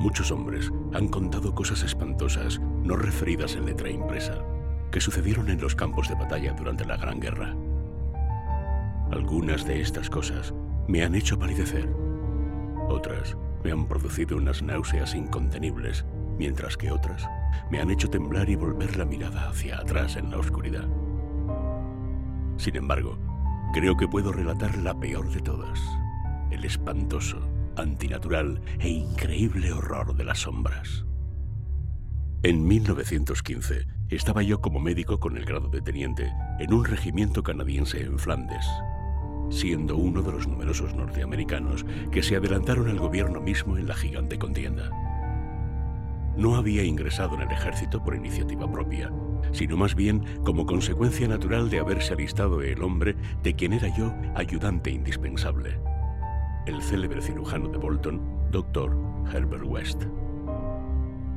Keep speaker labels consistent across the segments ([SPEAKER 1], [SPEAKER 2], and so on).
[SPEAKER 1] Muchos hombres han contado cosas espantosas, no referidas en letra impresa, que sucedieron en los campos de batalla durante la Gran Guerra. Algunas de estas cosas me han hecho palidecer. Otras me han producido unas náuseas incontenibles, mientras que otras me han hecho temblar y volver la mirada hacia atrás en la oscuridad. Sin embargo, creo que puedo relatar la peor de todas, el espantoso, antinatural e increíble horror de las sombras. En 1915 estaba yo como médico con el grado de teniente en un regimiento canadiense en Flandes, siendo uno de los numerosos norteamericanos que se adelantaron al gobierno mismo en la gigante contienda. No había ingresado en el ejército por iniciativa propia, sino más bien como consecuencia natural de haberse alistado el hombre de quien era yo ayudante indispensable, el célebre cirujano de Bolton, Dr. Herbert West.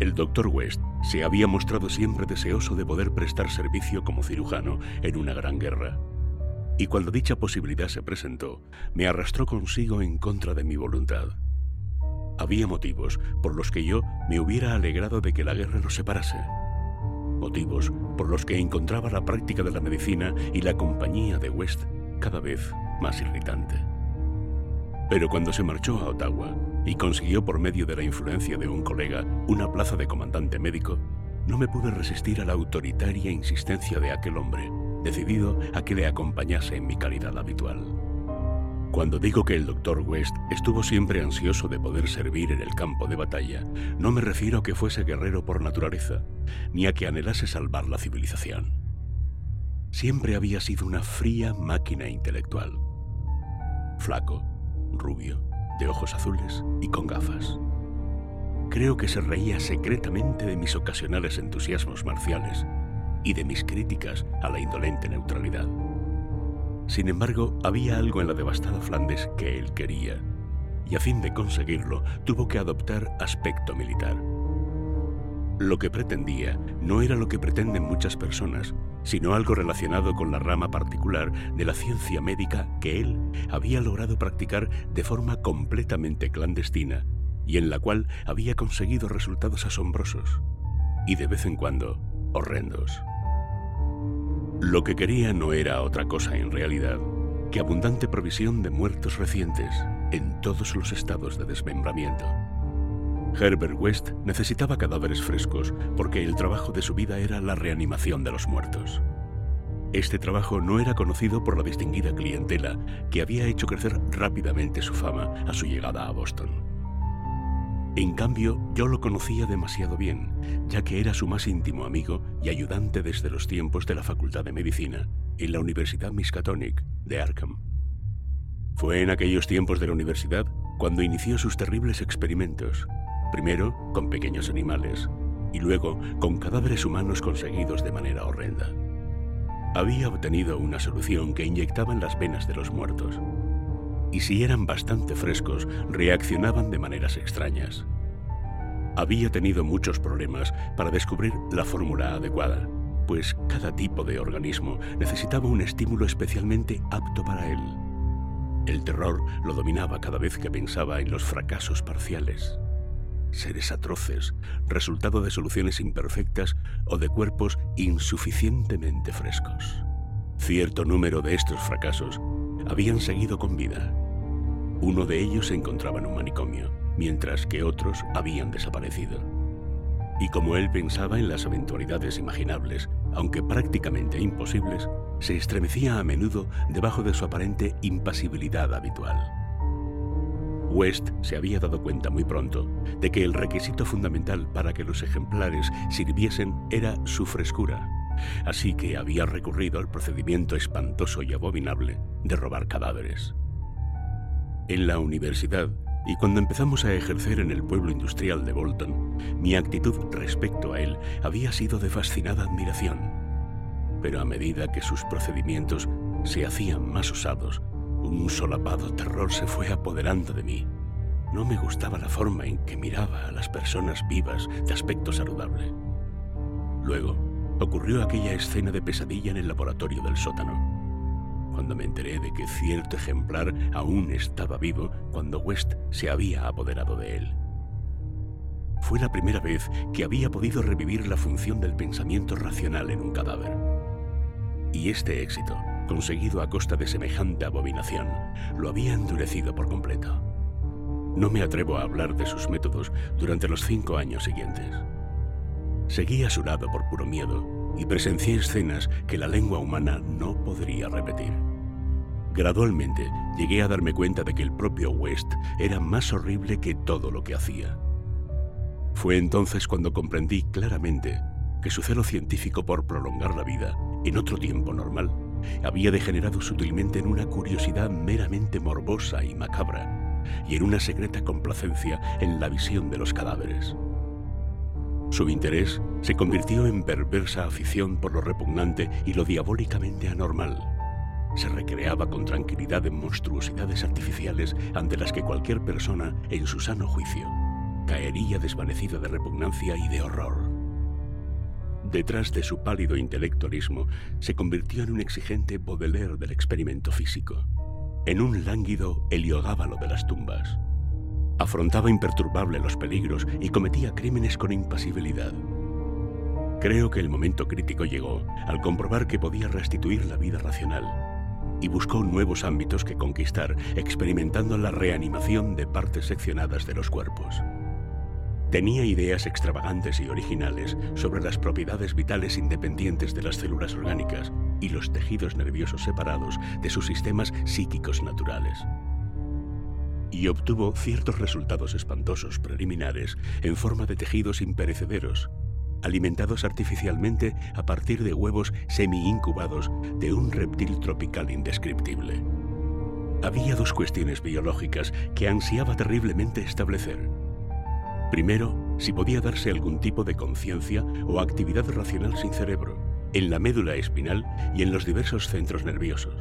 [SPEAKER 1] El Dr. West se había mostrado siempre deseoso de poder prestar servicio como cirujano en una gran guerra, y cuando dicha posibilidad se presentó, me arrastró consigo en contra de mi voluntad. Había motivos por los que yo me hubiera alegrado de que la guerra nos separase. Motivos por los que encontraba la práctica de la medicina y la compañía de West cada vez más irritante. Pero cuando se marchó a Ottawa y consiguió por medio de la influencia de un colega una plaza de comandante médico, no me pude resistir a la autoritaria insistencia de aquel hombre, decidido a que le acompañase en mi calidad habitual. Cuando digo que el doctor West estuvo siempre ansioso de poder servir en el campo de batalla, no me refiero a que fuese guerrero por naturaleza, ni a que anhelase salvar la civilización. Siempre había sido una fría máquina intelectual. Flaco, rubio, de ojos azules y con gafas. Creo que se reía secretamente de mis ocasionales entusiasmos marciales y de mis críticas a la indolente neutralidad. Sin embargo, había algo en la devastada Flandes que él quería, y a fin de conseguirlo tuvo que adoptar aspecto militar. Lo que pretendía no era lo que pretenden muchas personas, sino algo relacionado con la rama particular de la ciencia médica que él había logrado practicar de forma completamente clandestina y en la cual había conseguido resultados asombrosos y de vez en cuando horrendos. Lo que quería no era otra cosa en realidad que abundante provisión de muertos recientes en todos los estados de desmembramiento. Herbert West necesitaba cadáveres frescos porque el trabajo de su vida era la reanimación de los muertos. Este trabajo no era conocido por la distinguida clientela que había hecho crecer rápidamente su fama a su llegada a Boston. En cambio, yo lo conocía demasiado bien, ya que era su más íntimo amigo y ayudante desde los tiempos de la Facultad de Medicina en la Universidad Miskatonic de Arkham. Fue en aquellos tiempos de la universidad cuando inició sus terribles experimentos, primero con pequeños animales y luego con cadáveres humanos conseguidos de manera horrenda. Había obtenido una solución que inyectaba en las venas de los muertos y si eran bastante frescos, reaccionaban de maneras extrañas. Había tenido muchos problemas para descubrir la fórmula adecuada, pues cada tipo de organismo necesitaba un estímulo especialmente apto para él. El terror lo dominaba cada vez que pensaba en los fracasos parciales. Seres atroces, resultado de soluciones imperfectas o de cuerpos insuficientemente frescos. Cierto número de estos fracasos habían seguido con vida. Uno de ellos se encontraba en un manicomio, mientras que otros habían desaparecido. Y como él pensaba en las eventualidades imaginables, aunque prácticamente imposibles, se estremecía a menudo debajo de su aparente impasibilidad habitual. West se había dado cuenta muy pronto de que el requisito fundamental para que los ejemplares sirviesen era su frescura, así que había recurrido al procedimiento espantoso y abominable de robar cadáveres. En la universidad, y cuando empezamos a ejercer en el pueblo industrial de Bolton, mi actitud respecto a él había sido de fascinada admiración. Pero a medida que sus procedimientos se hacían más osados, un solapado terror se fue apoderando de mí. No me gustaba la forma en que miraba a las personas vivas de aspecto saludable. Luego, ocurrió aquella escena de pesadilla en el laboratorio del sótano, cuando me enteré de que cierto ejemplar aún estaba vivo cuando West se había apoderado de él. fue la primera vez que había podido revivir la función del pensamiento racional en un cadáver. Y este éxito, conseguido a costa de semejante abominación, lo había endurecido por completo. No me atrevo a hablar de sus métodos durante los cinco años siguientes. Seguí a su lado por puro miedo y presencié escenas que la lengua humana no podría repetir. Gradualmente llegué a darme cuenta de que el propio West era más horrible que todo lo que hacía. Fue entonces cuando comprendí claramente que su celo científico por prolongar la vida en otro tiempo normal había degenerado sutilmente en una curiosidad meramente morbosa y macabra y en una secreta complacencia en la visión de los cadáveres. Su interés se convirtió en perversa afición por lo repugnante y lo diabólicamente anormal. Se recreaba con tranquilidad en monstruosidades artificiales ante las que cualquier persona, en su sano juicio, caería desvanecida de repugnancia y de horror. Detrás de su pálido intelectualismo se convirtió en un exigente Baudelaire del experimento físico, en un lánguido heliogábalo de las tumbas. Afrontaba imperturbable los peligros y cometía crímenes con impasibilidad. Creo que el momento crítico llegó al comprobar que podía restituir la vida racional y buscó nuevos ámbitos que conquistar experimentando la reanimación de partes seccionadas de los cuerpos. Tenía ideas extravagantes y originales sobre las propiedades vitales independientes de las células orgánicas y los tejidos nerviosos separados de sus sistemas psíquicos naturales. Y obtuvo ciertos resultados espantosos preliminares en forma de tejidos imperecederos, alimentados artificialmente a partir de huevos semi-incubados de un reptil tropical indescriptible. Había dos cuestiones biológicas que ansiaba terriblemente establecer Primero, si podía darse algún tipo de conciencia o actividad racional sin cerebro, en la médula espinal y en los diversos centros nerviosos.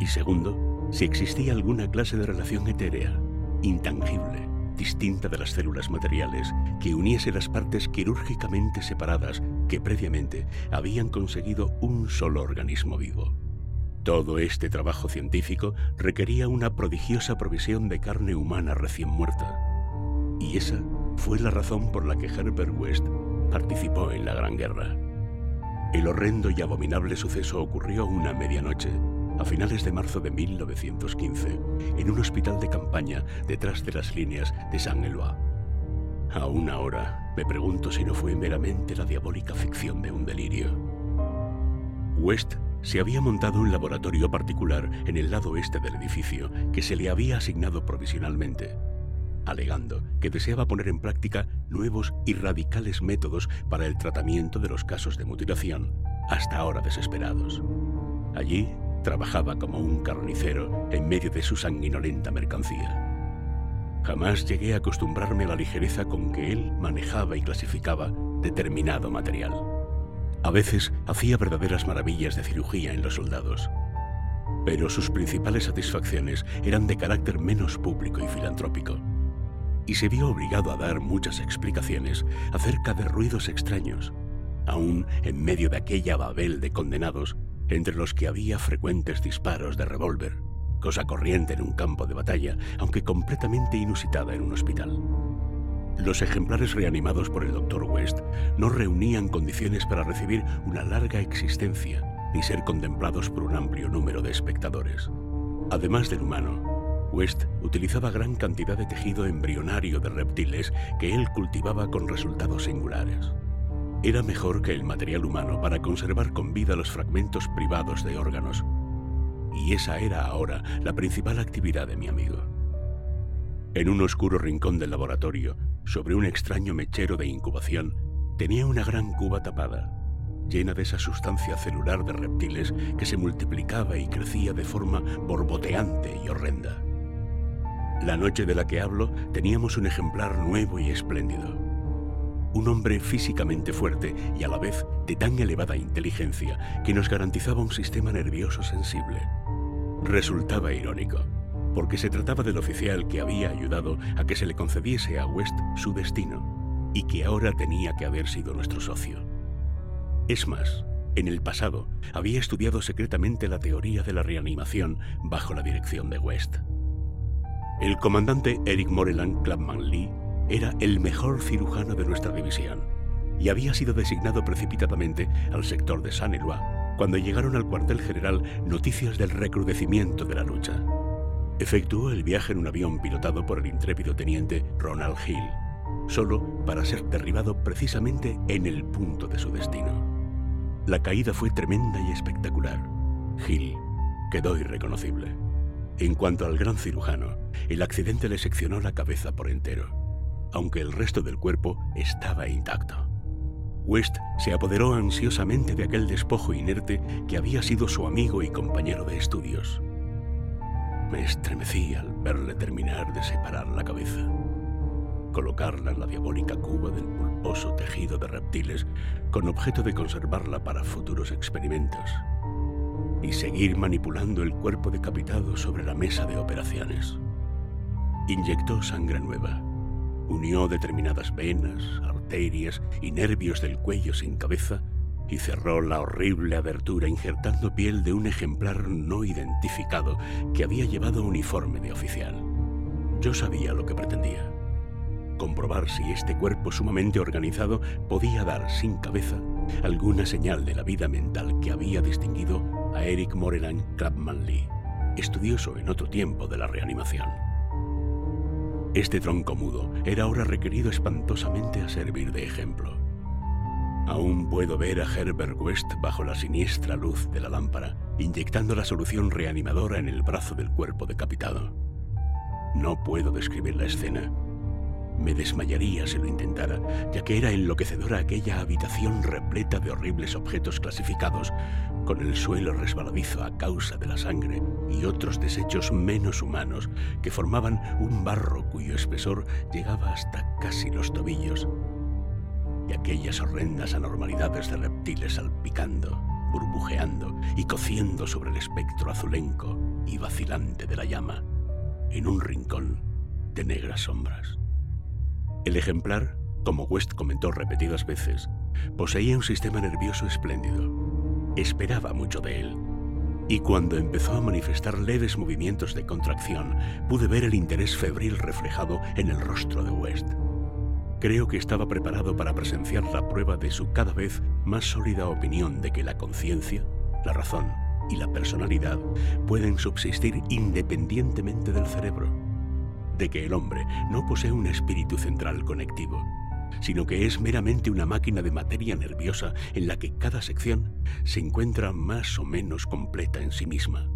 [SPEAKER 1] Y segundo, si existía alguna clase de relación etérea, intangible, distinta de las células materiales, que uniese las partes quirúrgicamente separadas que previamente habían conseguido un solo organismo vivo. Todo este trabajo científico requería una prodigiosa provisión de carne humana recién muerta. Y esa fue la razón por la que Herbert West participó en la Gran Guerra. El horrendo y abominable suceso ocurrió una medianoche, a finales de marzo de 1915, en un hospital de campaña detrás de las líneas de Saint-Éloi. Aún ahora me pregunto si no fue meramente la diabólica ficción de un delirio. West se había montado un laboratorio particular en el lado este del edificio que se le había asignado provisionalmente alegando que deseaba poner en práctica nuevos y radicales métodos para el tratamiento de los casos de mutilación, hasta ahora desesperados. Allí trabajaba como un carnicero en medio de su sanguinolenta mercancía. Jamás llegué a acostumbrarme a la ligereza con que él manejaba y clasificaba determinado material. A veces hacía verdaderas maravillas de cirugía en los soldados, pero sus principales satisfacciones eran de carácter menos público y filantrópico y se vio obligado a dar muchas explicaciones acerca de ruidos extraños, aún en medio de aquella babel de condenados entre los que había frecuentes disparos de revólver, cosa corriente en un campo de batalla, aunque completamente inusitada en un hospital. Los ejemplares reanimados por el Dr. West no reunían condiciones para recibir una larga existencia ni ser contemplados por un amplio número de espectadores. Además del humano, West utilizaba gran cantidad de tejido embrionario de reptiles que él cultivaba con resultados singulares. Era mejor que el material humano para conservar con vida los fragmentos privados de órganos. Y esa era ahora la principal actividad de mi amigo. En un oscuro rincón del laboratorio, sobre un extraño mechero de incubación, tenía una gran cuba tapada, llena de esa sustancia celular de reptiles que se multiplicaba y crecía de forma borboteante y horrenda. La noche de la que hablo teníamos un ejemplar nuevo y espléndido. Un hombre físicamente fuerte y a la vez de tan elevada inteligencia que nos garantizaba un sistema nervioso sensible. Resultaba irónico, porque se trataba del oficial que había ayudado a que se le concediese a West su destino y que ahora tenía que haber sido nuestro socio. Es más, en el pasado había estudiado secretamente la teoría de la reanimación bajo la dirección de West. El comandante Eric Moreland Clapman Lee era el mejor cirujano de nuestra división y había sido designado precipitadamente al sector de Saint-Éloi cuando llegaron al cuartel general noticias del recrudecimiento de la lucha. Efectuó el viaje en un avión pilotado por el intrépido teniente Ronald Hill, solo para ser derribado precisamente en el punto de su destino. La caída fue tremenda y espectacular. Hill quedó irreconocible. En cuanto al gran cirujano, el accidente le seccionó la cabeza por entero, aunque el resto del cuerpo estaba intacto. West se apoderó ansiosamente de aquel despojo inerte que había sido su amigo y compañero de estudios. Me estremecí al verle terminar de separar la cabeza, colocarla en la diabólica cuba del pulposo tejido de reptiles con objeto de conservarla para futuros experimentos y seguir manipulando el cuerpo decapitado sobre la mesa de operaciones. Inyectó sangre nueva, unió determinadas venas, arterias y nervios del cuello sin cabeza y cerró la horrible abertura injertando piel de un ejemplar no identificado que había llevado uniforme de oficial. Yo sabía lo que pretendía. Comprobar si este cuerpo sumamente organizado podía dar sin cabeza alguna señal de la vida mental que había distinguido a Eric Moreland Crabman Lee, estudioso en otro tiempo de la reanimación. Este tronco mudo era ahora requerido espantosamente a servir de ejemplo. Aún puedo ver a Herbert West bajo la siniestra luz de la lámpara, inyectando la solución reanimadora en el brazo del cuerpo decapitado. No puedo describir la escena, me desmayaría si lo intentara, ya que era enloquecedora aquella habitación repleta de horribles objetos clasificados, con el suelo resbaladizo a causa de la sangre y otros desechos menos humanos que formaban un barro cuyo espesor llegaba hasta casi los tobillos, y aquellas horrendas anormalidades de reptiles salpicando, burbujeando y cociendo sobre el espectro azulenco y vacilante de la llama, en un rincón de negras sombras. El ejemplar, como West comentó repetidas veces, poseía un sistema nervioso espléndido. Esperaba mucho de él. Y cuando empezó a manifestar leves movimientos de contracción, pude ver el interés febril reflejado en el rostro de West. Creo que estaba preparado para presenciar la prueba de su cada vez más sólida opinión de que la conciencia, la razón y la personalidad pueden subsistir independientemente del cerebro de que el hombre no posee un espíritu central conectivo, sino que es meramente una máquina de materia nerviosa en la que cada sección se encuentra más o menos completa en sí misma.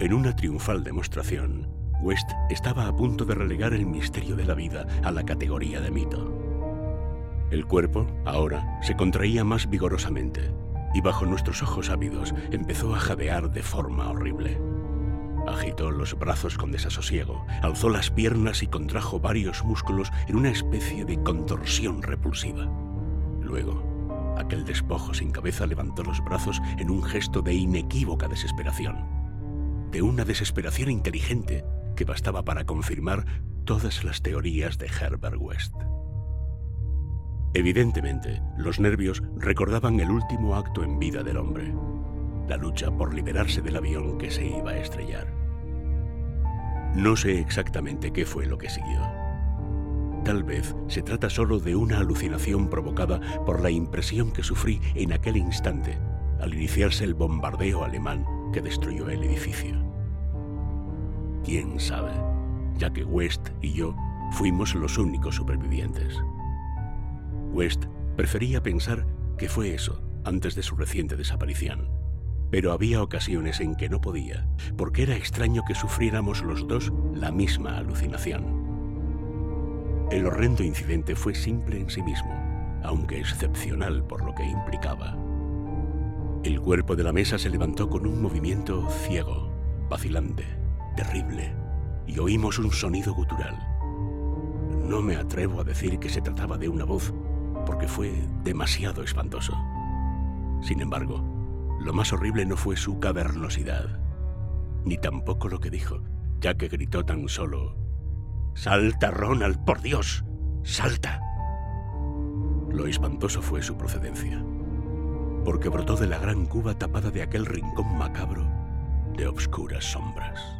[SPEAKER 1] En una triunfal demostración, West estaba a punto de relegar el misterio de la vida a la categoría de mito. El cuerpo, ahora, se contraía más vigorosamente, y bajo nuestros ojos ávidos empezó a jadear de forma horrible. Agitó los brazos con desasosiego, alzó las piernas y contrajo varios músculos en una especie de contorsión repulsiva. Luego, aquel despojo sin cabeza levantó los brazos en un gesto de inequívoca desesperación. De una desesperación inteligente que bastaba para confirmar todas las teorías de Herbert West. Evidentemente, los nervios recordaban el último acto en vida del hombre, la lucha por liberarse del avión que se iba a estrellar. No sé exactamente qué fue lo que siguió. Tal vez se trata solo de una alucinación provocada por la impresión que sufrí en aquel instante al iniciarse el bombardeo alemán que destruyó el edificio. ¿Quién sabe? Ya que West y yo fuimos los únicos supervivientes. West prefería pensar que fue eso antes de su reciente desaparición pero había ocasiones en que no podía, porque era extraño que sufriéramos los dos la misma alucinación. El horrendo incidente fue simple en sí mismo, aunque excepcional por lo que implicaba. El cuerpo de la mesa se levantó con un movimiento ciego, vacilante, terrible, y oímos un sonido gutural. No me atrevo a decir que se trataba de una voz, porque fue demasiado espantoso. Sin embargo, lo más horrible no fue su cavernosidad, ni tampoco lo que dijo, ya que gritó tan solo, ¡Salta, Ronald, por Dios! ¡Salta! Lo espantoso fue su procedencia, porque brotó de la gran cuba tapada de aquel rincón macabro de obscuras sombras.